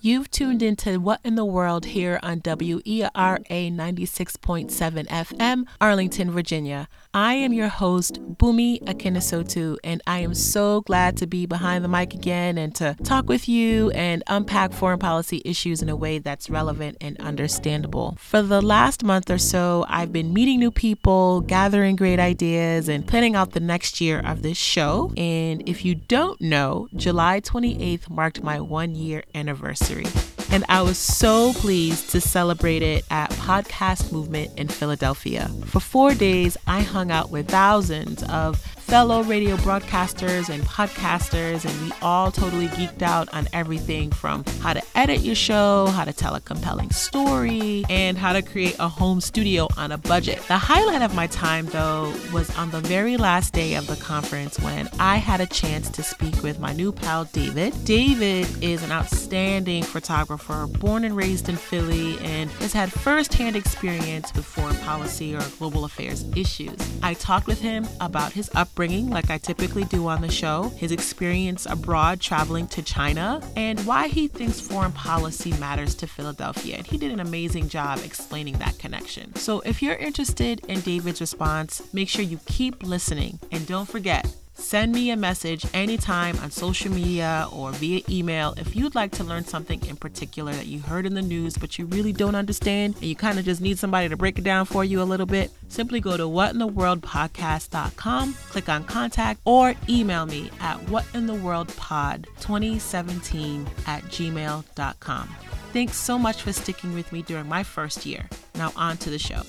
You've tuned into What in the World here on WERA 96.7 FM, Arlington, Virginia. I am your host, Bumi Akinasotu, and I am so glad to be behind the mic again and to talk with you and unpack foreign policy issues in a way that's relevant and understandable. For the last month or so, I've been meeting new people, gathering great ideas, and planning out the next year of this show. And if you don't know, July 28th marked my one year anniversary. And I was so pleased to celebrate it at Podcast Movement in Philadelphia. For four days, I hung out with thousands of fellow radio broadcasters and podcasters, and we all totally geeked out on everything from how to edit your show, how to tell a compelling story, and how to create a home studio on a budget. The highlight of my time, though, was on the very last day of the conference when I had a chance to speak with my new pal, David. David is an outstanding photographer, born and raised in Philly, and has had firsthand experience with foreign policy or global affairs issues. I talked with him about his upbringing upbringing, like I typically do on the show, his experience abroad traveling to China, and why he thinks foreign policy matters to Philadelphia. And he did an amazing job explaining that connection. So if you're interested in David's response, make sure you keep listening. And don't forget, Send me a message anytime on social media or via email if you'd like to learn something in particular that you heard in the news but you really don't understand and you kind of just need somebody to break it down for you a little bit. Simply go to whatintheworldpodcast.com, click on contact, or email me at whatintheworldpod2017 at gmail.com. Thanks so much for sticking with me during my first year. Now, on to the show.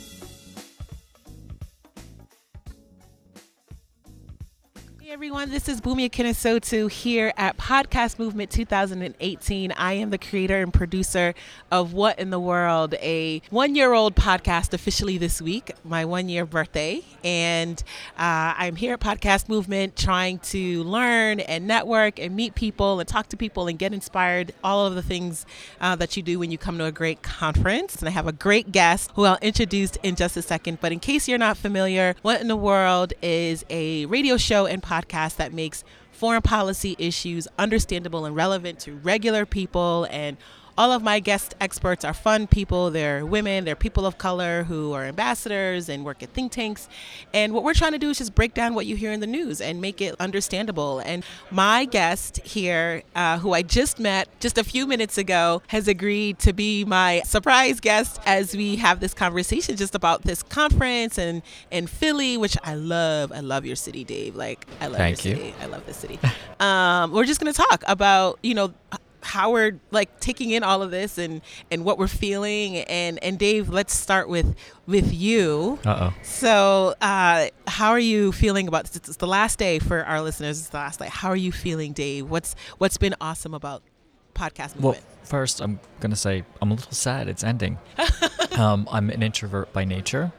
Everyone. This is Bumi Akinasotu here at Podcast Movement 2018. I am the creator and producer of What in the World, a one year old podcast officially this week, my one year birthday. And uh, I'm here at Podcast Movement trying to learn and network and meet people and talk to people and get inspired, all of the things uh, that you do when you come to a great conference. And I have a great guest who I'll introduce in just a second. But in case you're not familiar, What in the World is a radio show and podcast podcast that makes foreign policy issues understandable and relevant to regular people and all of my guest experts are fun people. They're women, they're people of color who are ambassadors and work at think tanks. And what we're trying to do is just break down what you hear in the news and make it understandable. And my guest here, uh, who I just met just a few minutes ago, has agreed to be my surprise guest as we have this conversation just about this conference and in Philly, which I love. I love your city, Dave. Like I love Thank your you. city. I love the city. um, we're just going to talk about you know how we're like taking in all of this and and what we're feeling. And and Dave let's start with with you. Uh-oh. So uh how are you feeling about this? It's the last day for our listeners. It's the last day. How are you feeling Dave? What's what's been awesome about podcast movement well first I'm gonna say I'm a little sad it's ending. Um I'm an introvert by nature.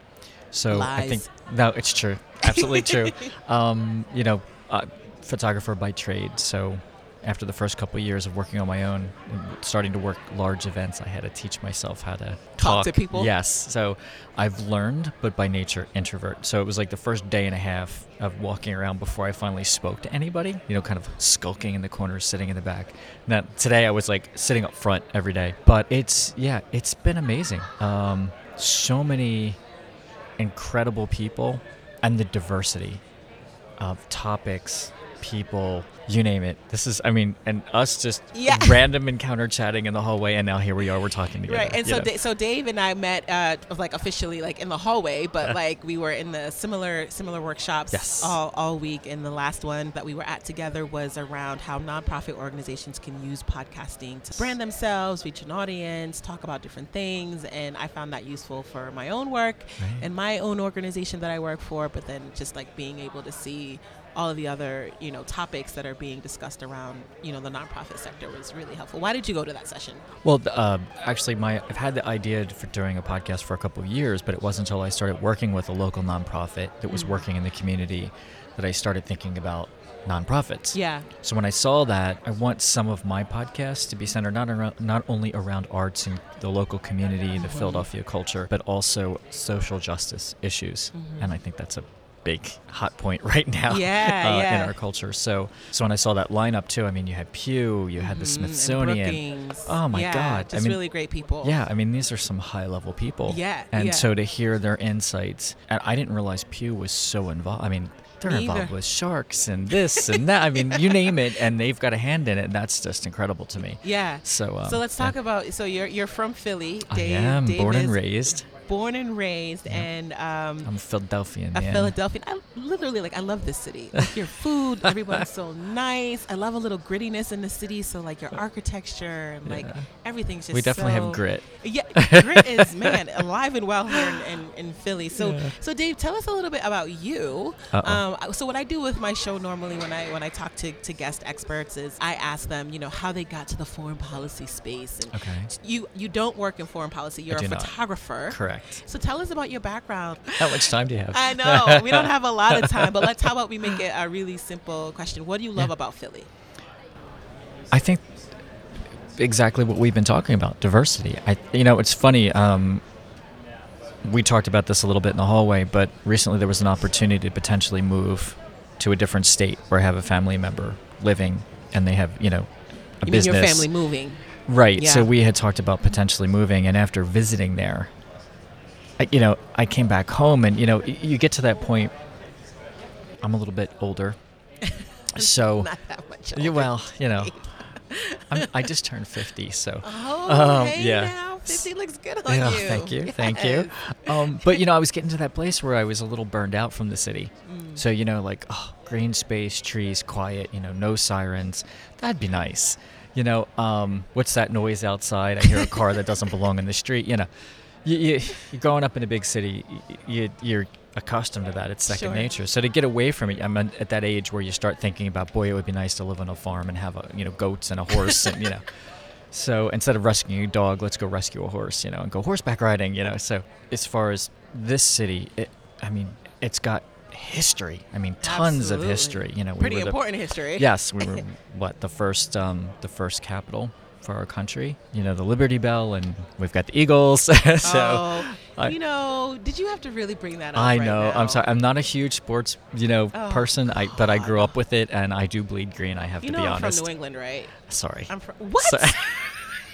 So Lies. I think no it's true. Absolutely true. Um you know uh, photographer by trade. So after the first couple of years of working on my own and starting to work large events, I had to teach myself how to talk, talk to people. Yes. So I've learned, but by nature, introvert. So it was like the first day and a half of walking around before I finally spoke to anybody, you know, kind of skulking in the corners, sitting in the back. Now, today I was like sitting up front every day. But it's, yeah, it's been amazing. Um, so many incredible people and the diversity of topics, people, you name it. This is, I mean, and us just yeah. random encounter chatting in the hallway, and now here we are, we're talking together. Right, and so da- so Dave and I met uh, like officially like in the hallway, but like we were in the similar similar workshops yes. all all week. And the last one that we were at together was around how nonprofit organizations can use podcasting to brand themselves, reach an audience, talk about different things, and I found that useful for my own work right. and my own organization that I work for. But then just like being able to see all of the other you know topics that are being discussed around you know the nonprofit sector was really helpful. Why did you go to that session? Well, uh, actually, my I've had the idea for doing a podcast for a couple of years, but it wasn't until I started working with a local nonprofit that was Mm. working in the community that I started thinking about nonprofits. Yeah. So when I saw that, I want some of my podcasts to be centered not around not only around arts and the local community, and the Mhm. Philadelphia culture, but also social justice issues. Mhm. And I think that's a big hot point right now Yeah, uh, in our culture. So, so when I saw that lineup too, I mean, you had Pew, you had the Mhm, and Smithsonian. Oh my Yeah, God! I Just mean, really great people. Yeah, I mean, these are some high level people. Yeah, And yeah. so to hear their insights, and I didn't realize Pew was so involved. I mean, they're Me involved either. with sharks and this and that. I mean, you name it, and they've got a hand in it. And that's just incredible to me. Yeah. So, um, so let's talk yeah. about. So you're you're from Philly. Dave, I am Dave born and raised. Born and raised, and um, I'm a Philadelphian. a man. Philadelphian. I literally like I love this city. Like your food, everyone's so nice. I love a little grittiness in the city. So like your architecture and like everything's just We definitely so- have grit. Yeah, grit is man alive and well here in, in, in Philly. So Yeah. so Dave, tell us a little bit about you. Um, so what I do with my show normally when I when I talk to, to guest experts is I ask them, you know, how they got to the foreign policy space. And Okay. you you don't work in foreign policy. You're a photographer. not. photographer. Correct. So tell us about your background. How much time do you have? I know we don't have a lot of time, but let's how about we make it a really simple question? What do you love Yeah. about Philly? I think exactly what we've been talking about diversity. I, you know, it's funny. Um, we talked about this a little bit in the hallway, but recently there was an opportunity to potentially move to a different state where I have a family member living and they have, you know, a You business. mean your family moving? Right. So we had talked about potentially moving, and after visiting there, I, you know, I came back home, and you know, you get to that point. I'm a little bit older, so Not that much. older. well, you know, I'm, I just turned 50, so. Oh, Um, hey yeah. now, 50 looks good on Yeah, you. thank you, thank you. Um, but you know, I was getting to that place where I was a little burned out from the city. Mm. So you know, like oh, green space, trees, quiet. You know, no sirens. That'd be nice. You know, um, what's that noise outside? I hear a car that doesn't belong in the street. You know, you, you you're growing up in a big city. You, you're accustomed to that. It's second Sure. nature. So to get away from it, I'm at at that age where you start thinking about, boy, it would be nice to live on a farm and have a you know goats and a horse and you know. So instead of rescuing a dog, let's go rescue a horse, you know, and go horseback riding, you know. So as far as this city, it, I mean, it's got history. I mean, tons of history. You know, we Pretty were the- important history. yes, we were what the first, um, the first capital for our country. You know, the Liberty Bell, and we've got the Eagles. so oh, I- you know, did you have to really bring that up? I right know. now? I'm sorry. I'm not a huge sports, you know, Oh, person. I but I grew up with it, and I do bleed green. I have You to know, be I'm honest. from New England, right? Sorry. I'm from what?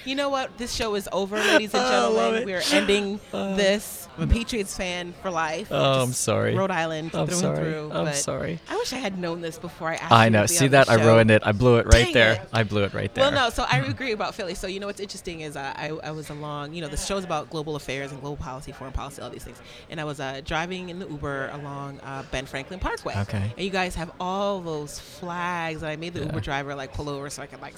You know what? This show is over, ladies and gentlemen. it. We are ending Uh, this. I'm a Patriots fan for life. Oh, I'm sorry. Rhode Island I'm through sorry. and through. I'm but sorry. I wish I had known this before I asked I know. See that? I ruined it. I blew it right Dang there. it. I blew it right there. Well, no. So I agree about Philly. So you know what's interesting is uh, I I was along. You know, the show's about global affairs and global policy, foreign policy, all these things. And I was uh, driving in the Uber along uh, Ben Franklin Parkway. Okay. And you guys have all those flags, and I made the Yeah. Uber driver like pull over so I could like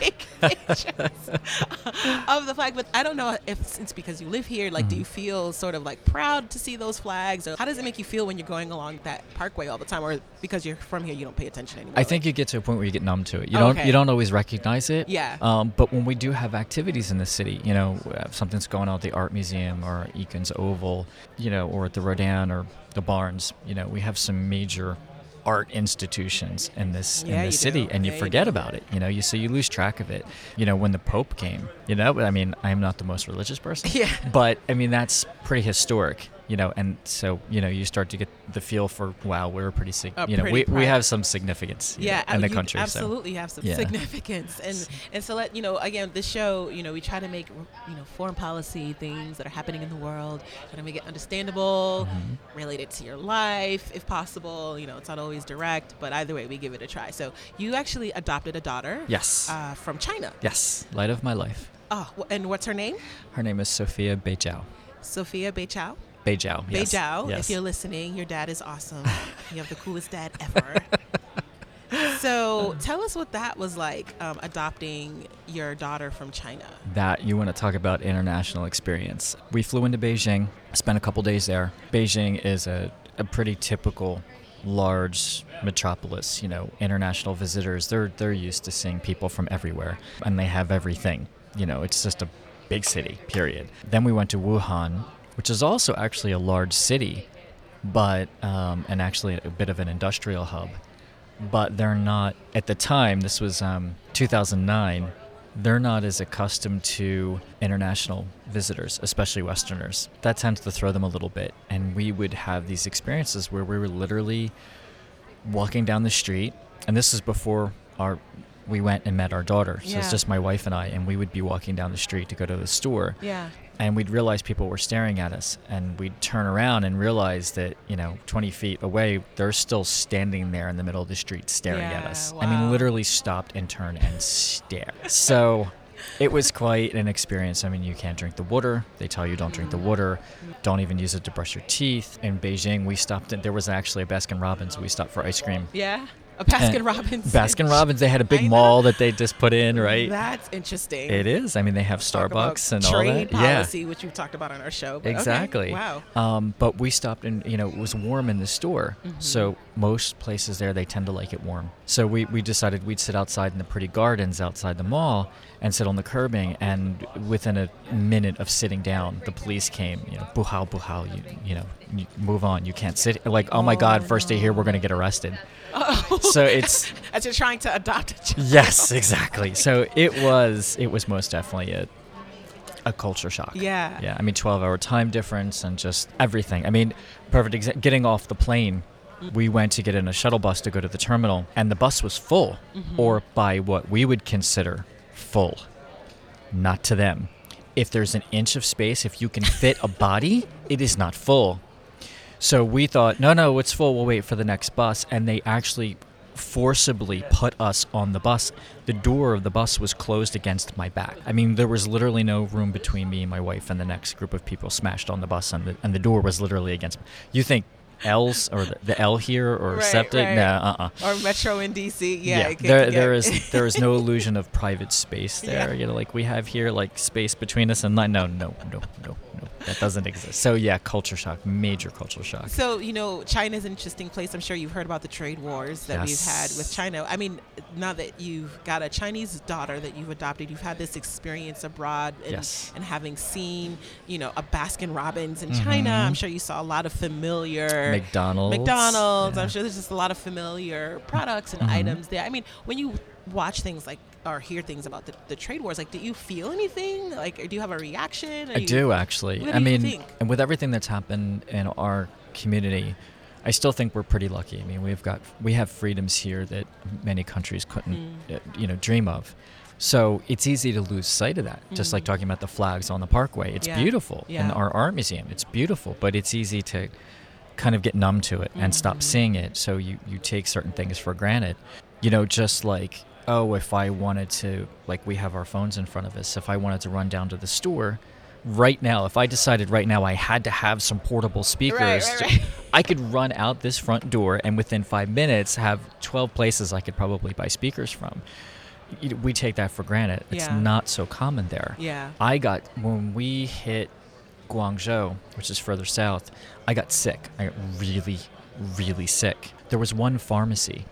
take pictures of the flag. But I don't know if it's because you live here. Like, do Mhm. you feel sort of like proud to see those flags, or how does it make you feel when you're going along that parkway all the time, or because you're from here you don't pay attention anymore? I think you get to a point where you get numb to it. You don't. okay. You don't always recognize it. Yeah. Um, but when we do have activities in the city, you know, something's going on at the art museum or Eakins Oval, you know, or at the Rodin or the Barnes, you know, we have some major art institutions in this Yeah, in you this city do. and you Yeah, forget do. about it you know you so you lose track of it you know when the pope came you know i mean i'm not the most religious person Yeah. but i mean that's pretty historic you know and so you know you start to get the feel for wow we're pretty sig- A you know we, we have some significance yeah, know, in the country so absolutely have some Yeah. significance, and and so let you know again this show, you know, we try to make you know foreign policy things that are happening in the world, try to make it understandable, Mm-hmm. related to your life if possible. You know, it's not always direct, but either way, we give it a try. So you actually adopted a daughter, yes uh, from China. yes light of my life Oh, and what's her name? her name is sophia beijiao Sophia Beichao. Beijiao yes. Beijiao. yes. If you're listening, your dad is awesome. you have the coolest dad ever. so tell us what that was like um, adopting your daughter from China. that you want to talk about international experience. We flew into Beijing, spent a couple days there. Beijing is a, a pretty typical large metropolis, you know, international visitors, they're they're used to seeing people from everywhere and they have everything. You know, it's just a big city, period. Then we went to Wuhan, which is also actually a large city, but um, and actually a bit of an industrial hub. But they're not at the time. This was um, 2009 they're not as accustomed to international visitors, especially Westerners. That tends to throw them a little bit. And we would have these experiences where we were literally walking down the street, and this is before our we went and met our daughter. So Yeah. it's just my wife and I, and we would be walking down the street to go to the store Yeah. And we'd realize people were staring at us and we'd turn around and realize that you know 20 feet away they're still standing there in the middle of the street staring at Yeah, us. I mean literally stopped and turned and stare so it was quite an experience. I mean you can't drink the water. They tell you don't drink the water. Don't even use it to brush your teeth. In beijing we stopped at there was actually a baskin robbins. We stopped for ice cream. Yeah. A Baskin Robbins. baskin robbins they had a big mall that they just put in right That's interesting. it is i mean they have starbucks and all that yeah policy, which we've talked about on our show. but okay, Exactly. Wow. Um, but we stopped and you know it was warm in the store, Mm-hmm. so most places there they tend to like it warm. So we, we decided we'd sit outside in the pretty gardens outside the mall and sit on the curbing. And within a minute of sitting down, the police came. You know, buhao buhao. You you know, you move on. You can't sit. Like oh my God, first day here we're gonna get arrested. Oh. So it's As you're trying to adopt a child. yes, exactly. So it was it was most definitely a a culture shock. Yeah. Yeah, I mean, 12 hour time difference and just everything. I mean, perfect exa- getting off the plane. We went to get in a shuttle bus to go to the terminal, and the bus was full, mm-hmm. or by what we would consider full. Not to them. If there's an inch of space, if you can fit a body, it is not full. So we thought, no, no, it's full. We'll wait for the next bus. And they actually forcibly put us on the bus. The door of the bus was closed against my back. I mean, there was literally no room between me and my wife and the next group of people smashed on the bus, and the, and the door was literally against. me. You think L's or the, the L here or Right, SEPTA? right. Nah, uh, uh Or Metro in DC. Yeah. it can there, there is there is no illusion of private space there. Yeah. You know, like we have here, like space between us and like, no, no, no, no, no, that doesn't exist. So yeah, culture shock, major culture shock. So, you know, China's an interesting place. I'm sure you've heard about the trade wars that we've had with China. I mean, now that you've got a Chinese daughter that you've adopted, you've had this experience abroad and, Yes. and having seen, you know, a Baskin Robbins in China, I'm sure you saw a lot of familiar Mm-hmm. McDonald's. McDonald's. yeah. I'm sure there's just a lot of familiar products and Mhm. items there. I mean, when you watch things like or hear things about the, the trade wars, like, do you feel anything? Like, or do you have a reaction? Are I you- do actually. I mean, and with everything that's happened in our community, I still think we're pretty lucky. I mean, we've got we have freedoms here that many countries couldn't, Mm. uh, you know, dream of. So it's easy to lose sight of that. Just like talking about the flags on the parkway, it's Mm. Yeah. beautiful. Yeah. And our art museum, it's beautiful, but it's easy to kind of get numb to it and stop Mhm. seeing it. So you you take certain things for granted. You know, just like oh, if I wanted to, like we have our phones in front of us, if I wanted to run down to the store right now, if I decided right now I had to have some portable speakers, right, right. I could run out this front door and within five minutes have 12 places I could probably buy speakers from. We take that for granted. It's Yeah. not so common there. Yeah. I got when we hit Guangzhou, which is further south, I got sick. I got really, really sick. There was one pharmacy.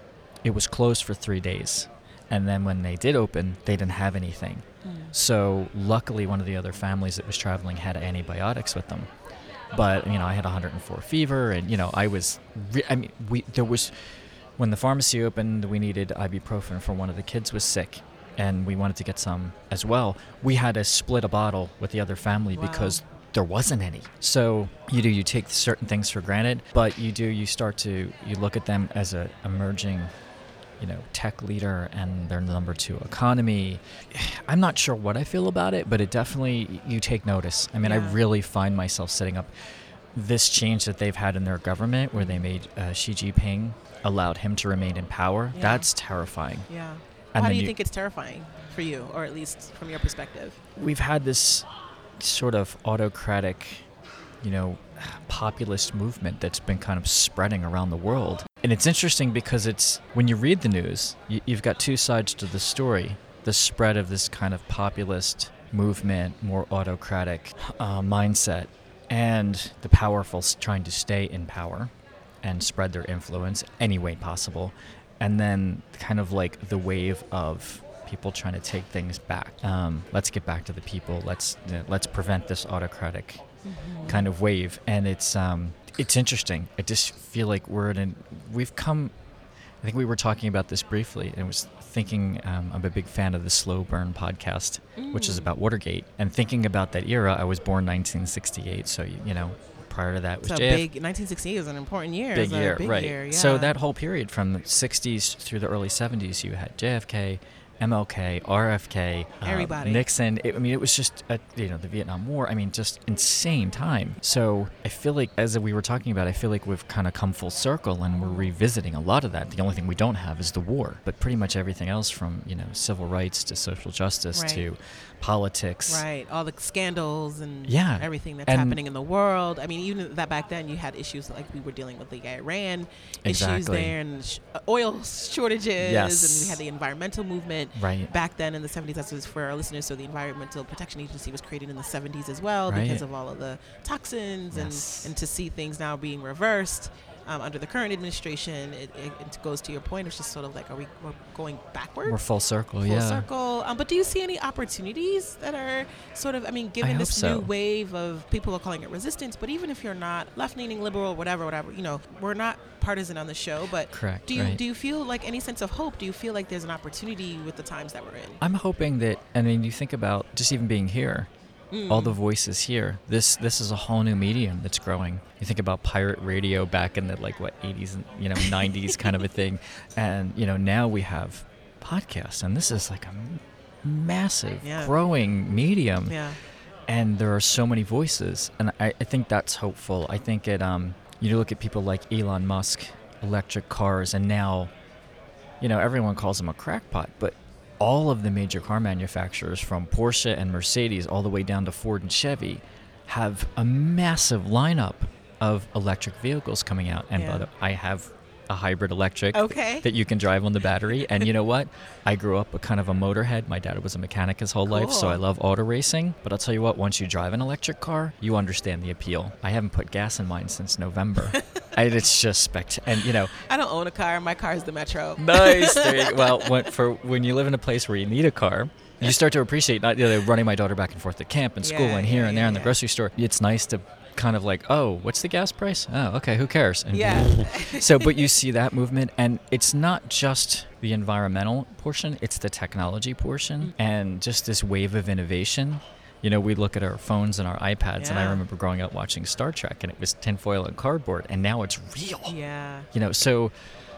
It was closed for three days. And then when they did open, they didn't have anything. Mm. So luckily, one of the other families that was traveling had antibiotics with them. But you know, I had 104 fever, and you know, I was. Re- I mean, we there was when the pharmacy opened, we needed ibuprofen for one of the kids was sick, and we wanted to get some as well. We had to split a bottle with the other family Wow. because there wasn't any. So you do you take certain things for granted, but you do you start to you look at them as a emerging you know tech leader and their number two economy i'm not sure what i feel about it but it definitely you take notice i mean i really find myself sitting up this change that they've had in their government where they made uh, xi jinping allowed him to remain in power Yeah. that's terrifying Yeah. And Why do you, you- think it's terrifying for you, or at least from your perspective? we've had this sort of autocratic, you know, populist movement that's been kind of spreading around the world. And it's interesting because it's when you read the news, you, you've got two sides to the story the spread of this kind of populist movement, more autocratic uh, mindset, and the powerful trying to stay in power and spread their influence any way possible. And then kind of like the wave of people trying to take things back. Um, let's get back to the people. Let's know, let's prevent this autocratic kind of wave. And it's um, it's interesting. I just feel like we're in. An, we've come I think we were talking about this briefly, and was thinking um, I'm a big fan of the Slow Burn podcast, which is Mm. about Watergate. And thinking about that era, I was born 1968, so you, you know, prior to that was So JF big 1968 is an important year. big year, big right? year, So that whole period from the 60s through the early 70s, you had JFK, MLK, RFK, uh, Nixon. It, I mean, it was just a, you know the Vietnam War. I mean, just insane time. So I feel like as we were talking about, I feel like we've kind of come full circle and we're revisiting a lot of that. The only thing we don't have is the war, but pretty much everything else from you know civil rights to social justice Right. to politics. Right, all the scandals and Yeah, everything that's and- happening in the world. I mean, even that back then you had issues like we were dealing with the Iran issues there and sh- uh, oil shortages, Yes. and we had the environmental movement Right. back then in the 70s. That's was for our listeners. So the Environmental Protection Agency was created in the 70s as well Right. because of all of the toxins Yes. and and to see things now being reversed. Um, under the current administration, it, it, it goes to your point. It's just sort of like, are we we're going backwards? We're full circle. full yeah. Full circle. Um, but do you see any opportunities that are sort of, I mean, given hope this so. new wave of people are calling it resistance, but even if you're not left leaning, liberal, whatever, whatever, you know, we're not partisan on the show, but Correct, do you right. do you feel like any sense of hope? Do you feel like there's an opportunity with the times that we're in? I'm hoping that, I mean, you think about just even being here, all the voices here. This this is a whole new medium that's growing. You think about pirate radio back in the like what 80s and you know 90s kind of a thing, and you know now we have podcasts, and this is like a massive Yeah. growing medium Yeah. and there are so many voices and I, I think that's hopeful i think it um you look at people like elon musk electric cars and now you know everyone calls him a crackpot but all of the major car manufacturers from porsche and mercedes all the way down to ford and chevy have a massive lineup of electric vehicles coming out and Yeah. by the, i have a hybrid electric Okay. that you can drive on the battery. And you know what? I grew up a kind of a motorhead. My dad was a mechanic his whole life so i love auto racing. But i'll tell you what once you drive an electric car you understand the appeal. I haven't put gas in mine since november. I, it's just spect and you know I don't own a car. My car is the Metro. nice. Well when, for when you live in a place where you need a car you start to appreciate not you know, running my daughter back and forth to camp and school Yeah, and here yeah, and there yeah, in the grocery store. It's nice to kind of like oh what's the gas price? Oh okay who cares? And Yeah. so but you see that movement and it's not just the environmental portion it's the technology portion and just this wave of innovation. You know we look at our phones and our ipads and i remember growing up watching star trek and it was tinfoil and cardboard and now it's real. Yeah. you know so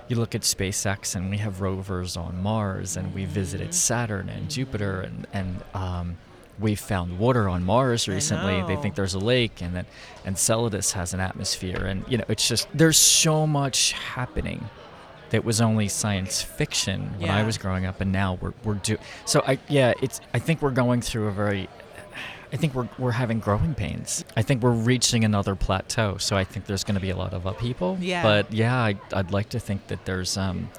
you look at SpaceX and we have rovers on Mars and we visited Saturn and Jupiter and and um, we found water on Mars recently. They think there's a lake and that Enceladus has an atmosphere and you know it's just there's so much happening that was only science fiction when I was growing up and now we're we're do so I yeah it's I think we're going through a very I think we're, we're having growing pains. I think we're reaching another plateau. So I think there's going to be a lot of upheaval. Yeah. But yeah, I, I'd like to think that there's, um,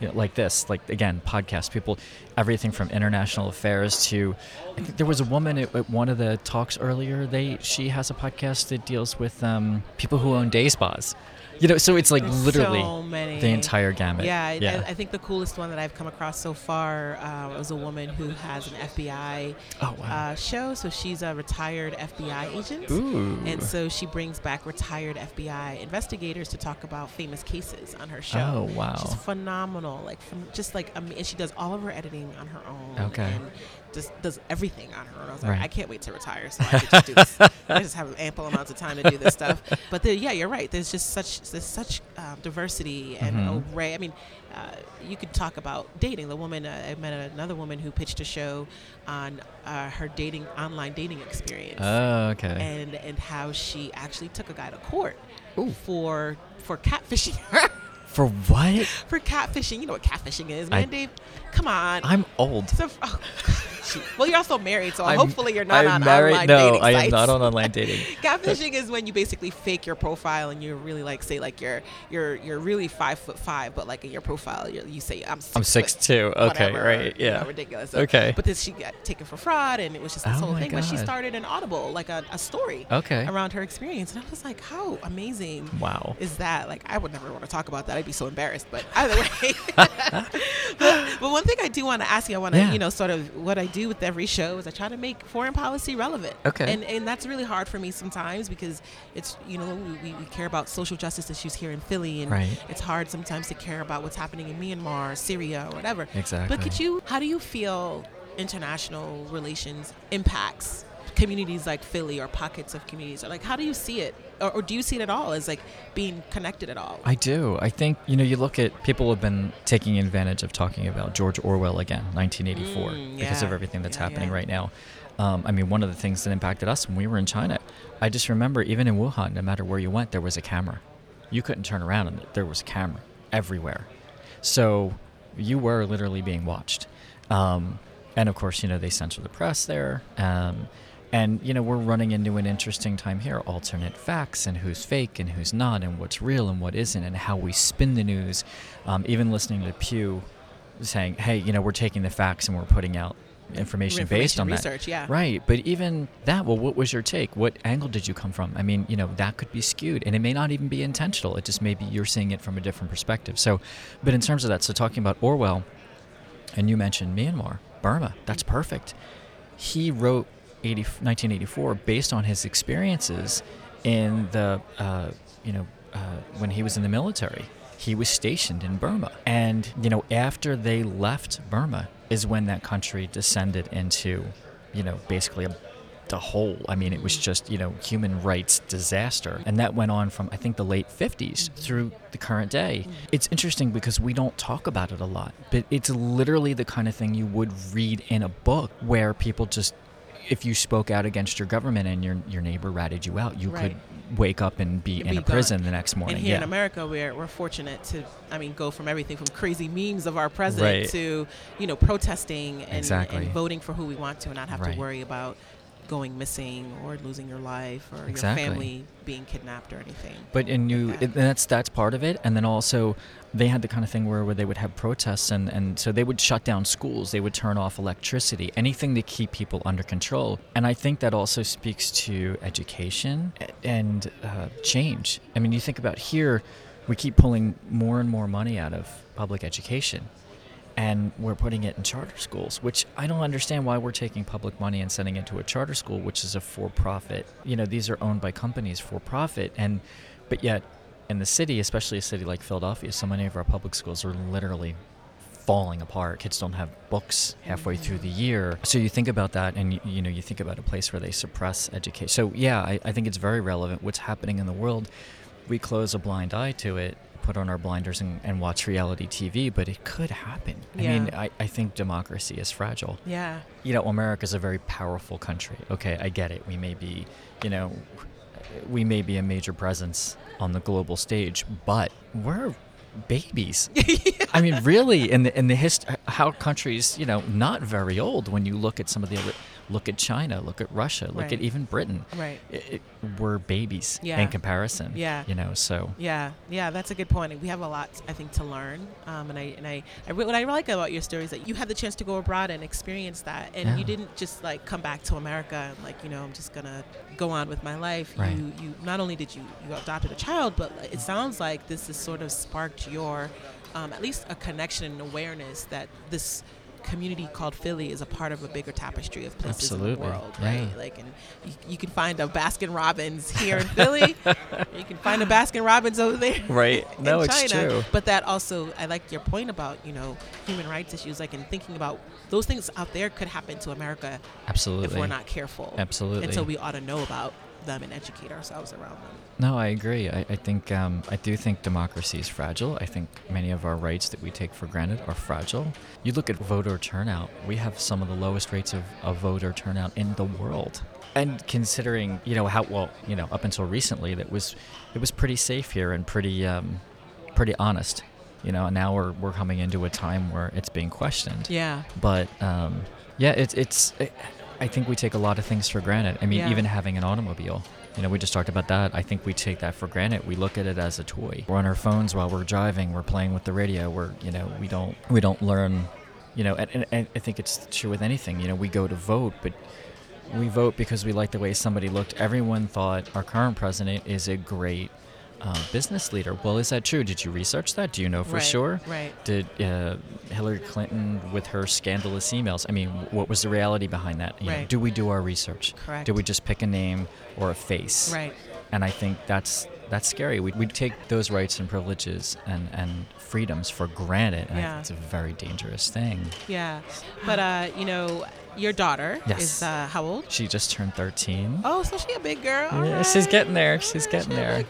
you know, like this, like again, podcast people, everything from international affairs to, I think there was a woman at, at one of the talks earlier. They she has a podcast that deals with um, people who own day spas. You know, so it's like There's literally so the entire gamut. Yeah, I, yeah. I, I think the coolest one that I've come across so far uh, was a woman who has an FBI oh wow. uh, show. So she's a retired FBI agent. Ooh. And so she brings back retired FBI investigators to talk about famous cases on her show. Oh, wow. She's phenomenal. Like from just like um, and she does all of her editing on her own. Okay. And just does everything on her own. I was like, Right. I can't wait to retire so I can just do this. I just have ample amounts of time to do this stuff. But the, yeah, you're right. There's just such there's such um, diversity and Mhm. array. I mean, uh, you could talk about dating. The woman uh, I met another woman who pitched a show on uh, her dating online dating experience Oh, okay. and and how she actually took a guy to court Ooh. for for catfishing her. For what? for catfishing. You know what catfishing is, I- man, Dave? Come on. I'm old. So- oh, well, you're also married, so I'm- hopefully you're not I'm on married. online no, dating I am not on online dating. Catfishing is when you basically fake your profile and you're really like say like you're you're you're really five foot five, but like in your profile you you say I'm six I'm six foot, two. Okay, whatever, right. you know, Yeah. ridiculous. So- Okay. But then she got taken for fraud, and it was just this Oh whole thing. But she started an Audible, like a, a story Okay. around her experience, and I was like, how amazing Wow. is that? Like, I would never want to talk about that. I'd be so embarrassed. But either way, but, but one thing I do want to ask you, I want to, Yeah. you know, sort of what I do with every show is I try to make foreign policy relevant. Okay. And and that's really hard for me sometimes because it's you know we, we care about social justice issues here in Philly, and Right. it's hard sometimes to care about what's happening in Myanmar, Syria, or whatever. Exactly. But could you? How do you feel international relations impacts communities like Philly or pockets of communities? Or like, how do you see it, or, or do you see it at all as like being connected at all? I do. I think, you know, you look at people have been taking advantage of talking about George Orwell again, 1984, Mm, because of everything that's Yeah, happening yeah. right now. Um, I mean, one of the things that impacted us when we were in China, I just remember even in Wuhan, no matter where you went, there was a camera. You couldn't turn around and there was a camera everywhere. So you were literally being watched. Um, and of course, you know, they censor the press there. Um, and, you know, we're running into an interesting time here alternate facts and who's fake and who's not, and what's real and what isn't, and how we spin the news. Um, even listening to Pew saying, hey, you know, we're taking the facts and we're putting out information, based Information on research, that. yeah. Right. But even that, well, what was your take? What angle did you come from? I mean, you know, that could be skewed and it may not even be intentional. It just may be you're seeing it from a different perspective. So, but in terms of that, so talking about Orwell, and you mentioned Myanmar, Burma, that's perfect. He wrote 80, 1984 based on his experiences in the, uh, you know, uh, when he was in the military. He was stationed in Burma. And, you know, after they left Burma is when that country descended into, you know, basically a the whole. I mean, it was just, you know, human rights disaster. And that went on from, I think, the late 50s through the current day. It's interesting because we don't talk about it a lot, but it's literally the kind of thing you would read in a book where people just, if you spoke out against your government and your, your neighbor ratted you out, you Right. could wake up and be in Be a prison the next morning. And here in. America, we're, we're fortunate to, I mean, go from everything from crazy memes of our president Right. to, you know, protesting and, Exactly. and voting for who we want to and not have Right. to worry about going missing or losing your life or Exactly. your family being kidnapped or anything. But and you, that. it, that's that's part of it, and then also they had the kind of thing where, where they would have protests, and and so they would shut down schools, they would turn off electricity, anything to keep people under control. And I think that also speaks to education and uh, change. I mean, you think about here, we keep pulling more and more money out of public education. And we're putting it in charter schools, which I don't understand why we're taking public money and sending it to a charter school, which is a for-profit. You know, these are owned by companies for profit, and but yet in the city, especially a city like Philadelphia, so many of our public schools are literally falling apart. Kids don't have books halfway through the year. So you think about that, and you, you know, you think about a place where they suppress education. So yeah, I, I think it's very relevant what's happening in the world. We close a blind eye to it, put on our blinders, and, and watch reality TV, but it could happen. I mean, I, I think democracy is fragile Yeah. you know, America's a very powerful country. Okay, I get it. We may be, you know, we may be a major presence on the global stage, but we're babies. I mean, really, in the in the hist- how countries, you know, not very old. When you look at some of the other, look at China, look at Russia, look Right. at even Britain. Right. It, it, we're babies Yeah. in comparison. Yeah. You know, so Yeah, yeah, that's a good point. We have a lot, I think, to learn. Um, and I and I, I re- what I like about your story is that you had the chance to go abroad and experience that, and Yeah. you didn't just like come back to America and like you know I'm just gonna go on with my life. Right. You you not only did you you adopted a child, but it sounds like this has sort of sparked your um, at least a connection and awareness that this community called Philly is a part of a bigger tapestry of places in the world, yeah. right? Like, and you, you can find a Baskin Robbins here in Philly. you can find a Baskin Robbins over there, Right. No, it's China. true. But that also, I like your point about you know human rights issues, like in thinking about those things out there could happen to America absolutely. if we're not careful. Absolutely. And so we ought to know about them and educate ourselves around them. No, I agree. I, I think um, I do think democracy is fragile. I think many of our rights that we take for granted are fragile. You look at voter turnout; we have some of the lowest rates of, of voter turnout in the world. And considering, you know, how well, you know, up until recently, that was it was pretty safe here and pretty um, pretty honest. You know, and now we're we're coming into a time where it's being questioned. Yeah. But um, yeah, it's it's. It, I think we take a lot of things for granted. I mean, Yeah. even having an automobile. You know, we just talked about that. I think we take that for granted. We look at it as a toy. We're on our phones while we're driving. We're playing with the radio. We're you know we don't we don't learn. You know, and, and, and I think it's true with anything. You know, we go to vote, but we vote because we like the way somebody looked. Everyone thought our current president is a great um, business leader. Well, is that true? Did you research that? Do you know for Right, sure? right. Did uh, Hillary Clinton, with her scandalous emails, I mean, what was the reality behind that? You know, Right. do we do our research? Correct. Do we just pick a name or a face? Right. And I think that's that's scary. We, we take those rights and privileges and, and freedoms for granted. And Yeah. it's a very dangerous thing. Yeah. But uh, you know, your daughter Yes. is uh, how old? She just turned 13. Oh, so she a big girl. All Yeah, right. she's getting there. She's getting she there.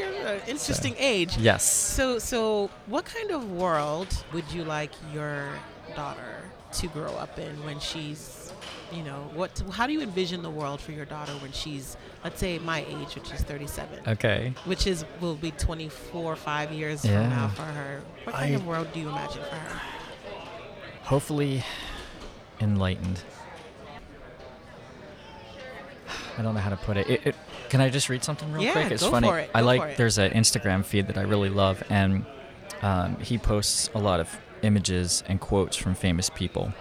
Interesting age. Yes. So, so what kind of world would you like your daughter to grow up in when she's, you know, what? How do you envision the world for your daughter when she's, let's say, my age, which is 37, Okay. which is will be 24, five years Yeah. from now for her. What kind I- of world do you imagine for her? Hopefully enlightened. I don't know how to put it. it, it can I just read something real Yeah, quick? It's go funny. for it, I like there's an Instagram feed that I really love and um, he posts a lot of images and quotes from famous people.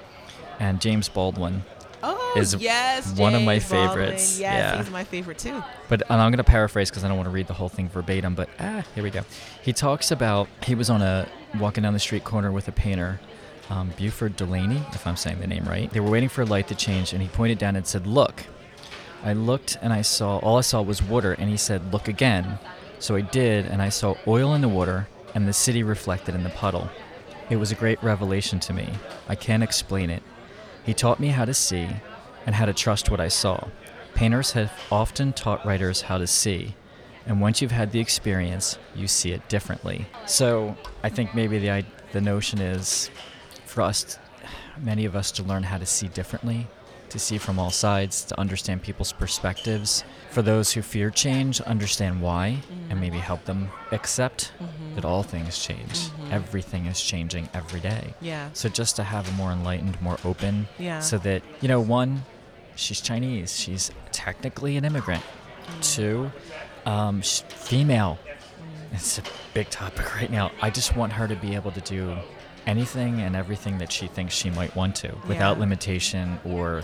And James Baldwin Oh, is yes, one of my James Baldwin. favorites. Yes, Yeah. he's my favorite too. But and I'm going to paraphrase because I don't want to read the whole thing verbatim. But ah, here we go. He talks about he was on a walking down the street corner with a painter, um, Beauford Delaney, if I'm saying the name right. They were waiting for a light to change, and he pointed down and said, "Look." I looked and I saw all I saw was water, and he said, "Look again." So I did, and I saw oil in the water and the city reflected in the puddle. It was a great revelation to me. I can't explain it. He taught me how to see and how to trust what I saw. Painters have often taught writers how to see, and once you've had the experience, you see it differently. So I think maybe the the notion is for us, many of us, to learn how to see differently, to see from all sides, to understand people's perspectives. For those who fear change, understand why, and mm-hmm. maybe help them accept mm-hmm. that all things change. Mm-hmm. Everything is changing every day. Yeah. So just to have a more enlightened, more open, Yeah. so that you know, one, she's Chinese, she's technically an immigrant. Mm. Two, um, female. Mm. It's a big topic right now. I just want her to be able to do anything and everything that she thinks she might want to, without Yeah. limitation or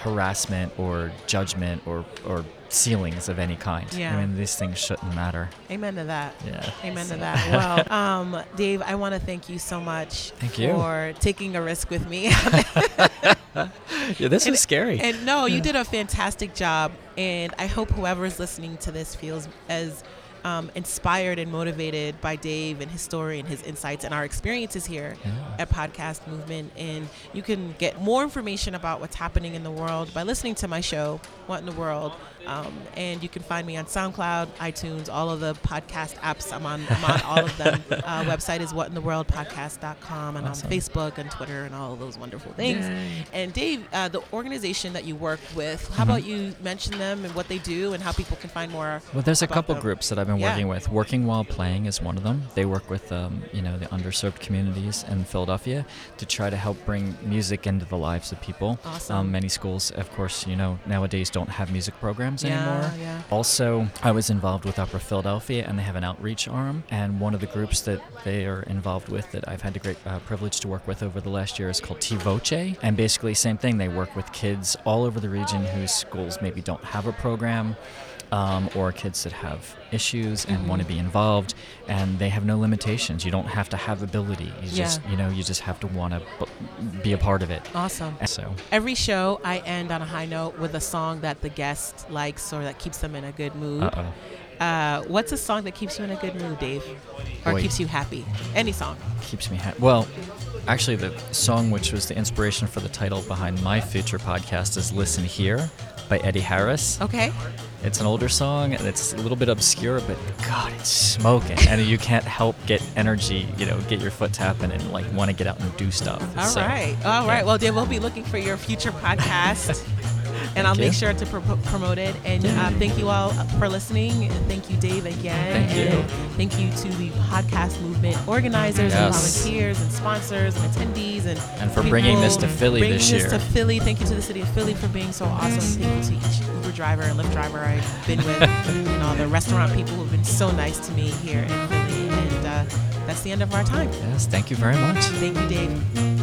harassment or judgment or or ceilings of any kind. Yeah. I mean, these things shouldn't matter. Amen to that. Yeah. Amen So- to that. Well, um, Dave, I want to thank you so much Thank you. for taking a risk with me. yeah, this And- is scary. and no, you did a fantastic job. And I hope whoever's listening to this feels as um, inspired and motivated by Dave and his story and his insights and our experiences here Yeah. at Podcast Movement. And you can get more information about what's happening in the world by listening to my show, What in the World. Um, and you can find me on SoundCloud, iTunes, all of the podcast apps. I'm on, I'm on all of them. Uh, website is whatintheworldpodcast.com and Awesome. on Facebook and Twitter and all of those wonderful things. Yay. And Dave, uh, the organization that you work with, how Mhm. about you mention them and what they do and how people can find more? Well, there's a couple them? groups that I've been Yeah. working with. Working While Playing is one of them. They work with, um, you know, the underserved communities in Philadelphia to try to help bring music into the lives of people. Awesome. Um, many schools, of course, you know, nowadays don't have music programs Yeah, anymore. yeah. Also, I was involved with Opera Philadelphia, and they have an outreach arm. And one of the groups that they are involved with that I've had the great uh, privilege to work with over the last year is called T Voce. And basically, same thing. They work with kids all over the region whose schools maybe don't have a program. Um, or kids that have issues and want to be involved, and they have no limitations. You don't have to have ability. You Yeah. just, you know, you just have to want to be a part of it. Awesome. And so, Every show, I end on a high note with a song that the guest likes or that keeps them in a good mood. uh oh. Uh, what's a song that keeps you in a good mood, Dave? Or Boy. keeps you happy? Any song. keeps me happy. Well, actually, the song which was the inspiration for the title behind my future podcast is "Listen Here" by Eddie Harris. Okay. It's an older song and it's a little bit obscure, but God, it's smoking, and you can't help get energy, you know, get your foot tapping and like want to get out and do stuff. All So, right. All right. yeah. Well, Dave, we'll be looking for your future podcast. And I'll Thank make sure to pro- promote it. And uh, thank you all for listening. And thank you, Dave, again. Thank you. And thank you to the podcast movement organizers and volunteers and sponsors and attendees and And for bringing this to Philly bringing this this year. to Philly. Thank you to the city of Philly for being so awesome. Thank you to each Uber driver and Lyft driver I've been with, and all the restaurant people who've been so nice to me here in Philly. And uh, that's the end of our time. Yes, thank you very much. Thank you, Dave.